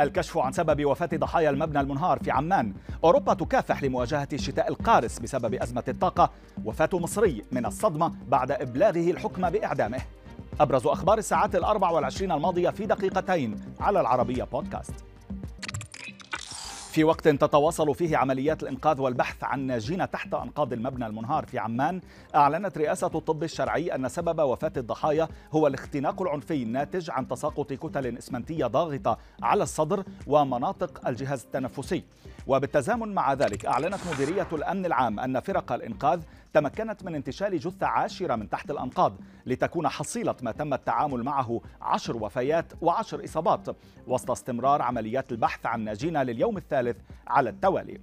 الكشف عن سبب وفاة ضحايا المبنى المنهار في عمان. أوروبا تكافح لمواجهة الشتاء القارس بسبب أزمة الطاقة. وفاة مصري من الصدمة بعد إبلاغه الحكم بإعدامه. أبرز أخبار الساعات الأربع والعشرين الماضية في دقيقتين على العربية بودكاست. في وقت تتواصل فيه عمليات الإنقاذ والبحث عن ناجين تحت أنقاض المبنى المنهار في عمان أعلنت رئاسة الطب الشرعي أن سبب وفاة الضحايا هو الاختناق العنفي الناتج عن تساقط كتل إسمنتية ضاغطة على الصدر ومناطق الجهاز التنفسي. وبالتزامن مع ذلك أعلنت مديرية الأمن العام أن فرق الإنقاذ تمكنت من انتشال جثة عاشرة من تحت الأنقاض لتكون حصيلة ما تم التعامل معه عشر وفيات وعشر إصابات وسط استمرار عمليات البحث عن ناجين لليوم الثالث على التوالي.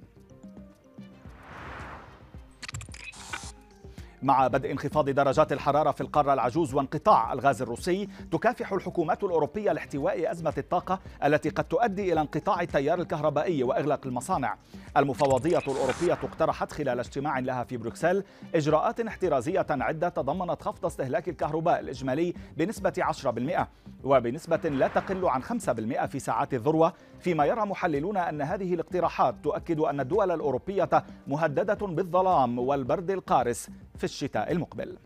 مع بدء انخفاض درجات الحرارة في القارة العجوز وانقطاع الغاز الروسي تكافح الحكومات الأوروبية لاحتواء أزمة الطاقة التي قد تؤدي إلى انقطاع التيار الكهربائي وإغلاق المصانع. المفوضية الأوروبية اقترحت خلال اجتماع لها في بروكسل إجراءات احترازية عدة تضمنت خفض استهلاك الكهرباء الإجمالي بنسبة 10% وبنسبة لا تقل عن 5% في ساعات الذروة. فيما يرى محللون أن هذه الاقتراحات تؤكد أن الدول الأوروبية مهددة بالظلام والبرد القارس. في الشتاء المقبل.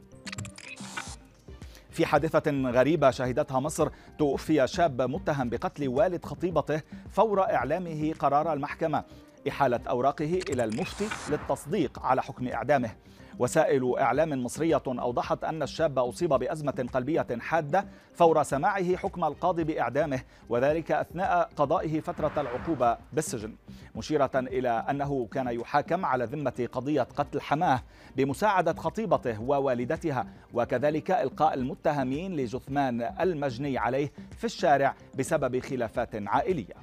في حادثة غريبة شهدتها مصر توفي شاب متهم بقتل والد خطيبته فور إعلامه قرار المحكمة. إحالة أوراقه إلى المفتي للتصديق على حكم إعدامه. وسائل إعلام مصرية أوضحت أن الشاب أصيب بأزمة قلبية حادة فور سماعه حكم القاضي بإعدامه وذلك أثناء قضائه فترة العقوبة بالسجن. مشيرة إلى أنه كان يحاكم على ذمة قضية قتل حماة بمساعدة خطيبته ووالدتها وكذلك إلقاء المتهمين لجثمان المجني عليه في الشارع بسبب خلافات عائلية.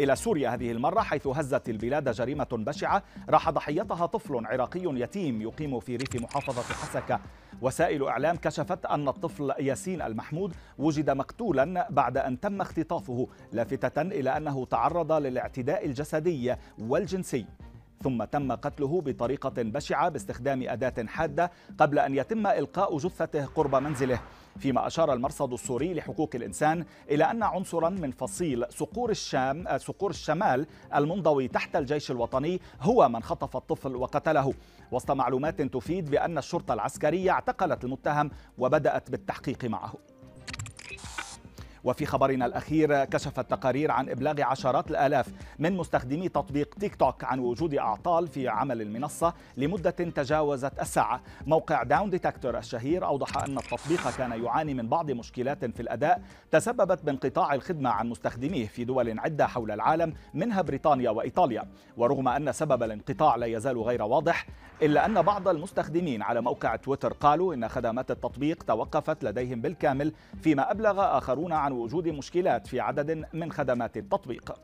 إلى سوريا هذه المرة حيث هزت البلاد جريمة بشعة. راح ضحيتها طفل عراقي يتيم يقيم في ريف محافظة حسكة. وسائل إعلام كشفت أن الطفل ياسين المحمود وجد مقتولا بعد أن تم اختطافه لافتة إلى أنه تعرض للاعتداء الجسدي والجنسي. ثم تم قتله بطريقة بشعة باستخدام أداة حادة قبل أن يتم إلقاء جثته قرب منزله. فيما أشار المرصد السوري لحقوق الإنسان إلى أن عنصرا من فصيل صقور الشام صقور الشمال المنضوي تحت الجيش الوطني هو من خطف الطفل وقتله. وسط معلومات تفيد بأن الشرطة العسكرية اعتقلت المتهم وبدأت بالتحقيق معه. وفي خبرنا الأخير كشفت تقارير عن إبلاغ عشرات الآلاف من مستخدمي تطبيق تيك توك عن وجود أعطال في عمل المنصة لمدة تجاوزت الساعة. موقع داون ديتكتور الشهير أوضح أن التطبيق كان يعاني من بعض مشكلات في الأداء تسببت بانقطاع الخدمة عن مستخدميه في دول عدة حول العالم منها بريطانيا وإيطاليا. ورغم أن سبب الانقطاع لا يزال غير واضح إلا أن بعض المستخدمين على موقع تويتر قالوا إن خدمات التطبيق توقفت لديهم بالكامل فيما أبلغ آخرون عن وجود مشكلات في عدد من خدمات التطبيق.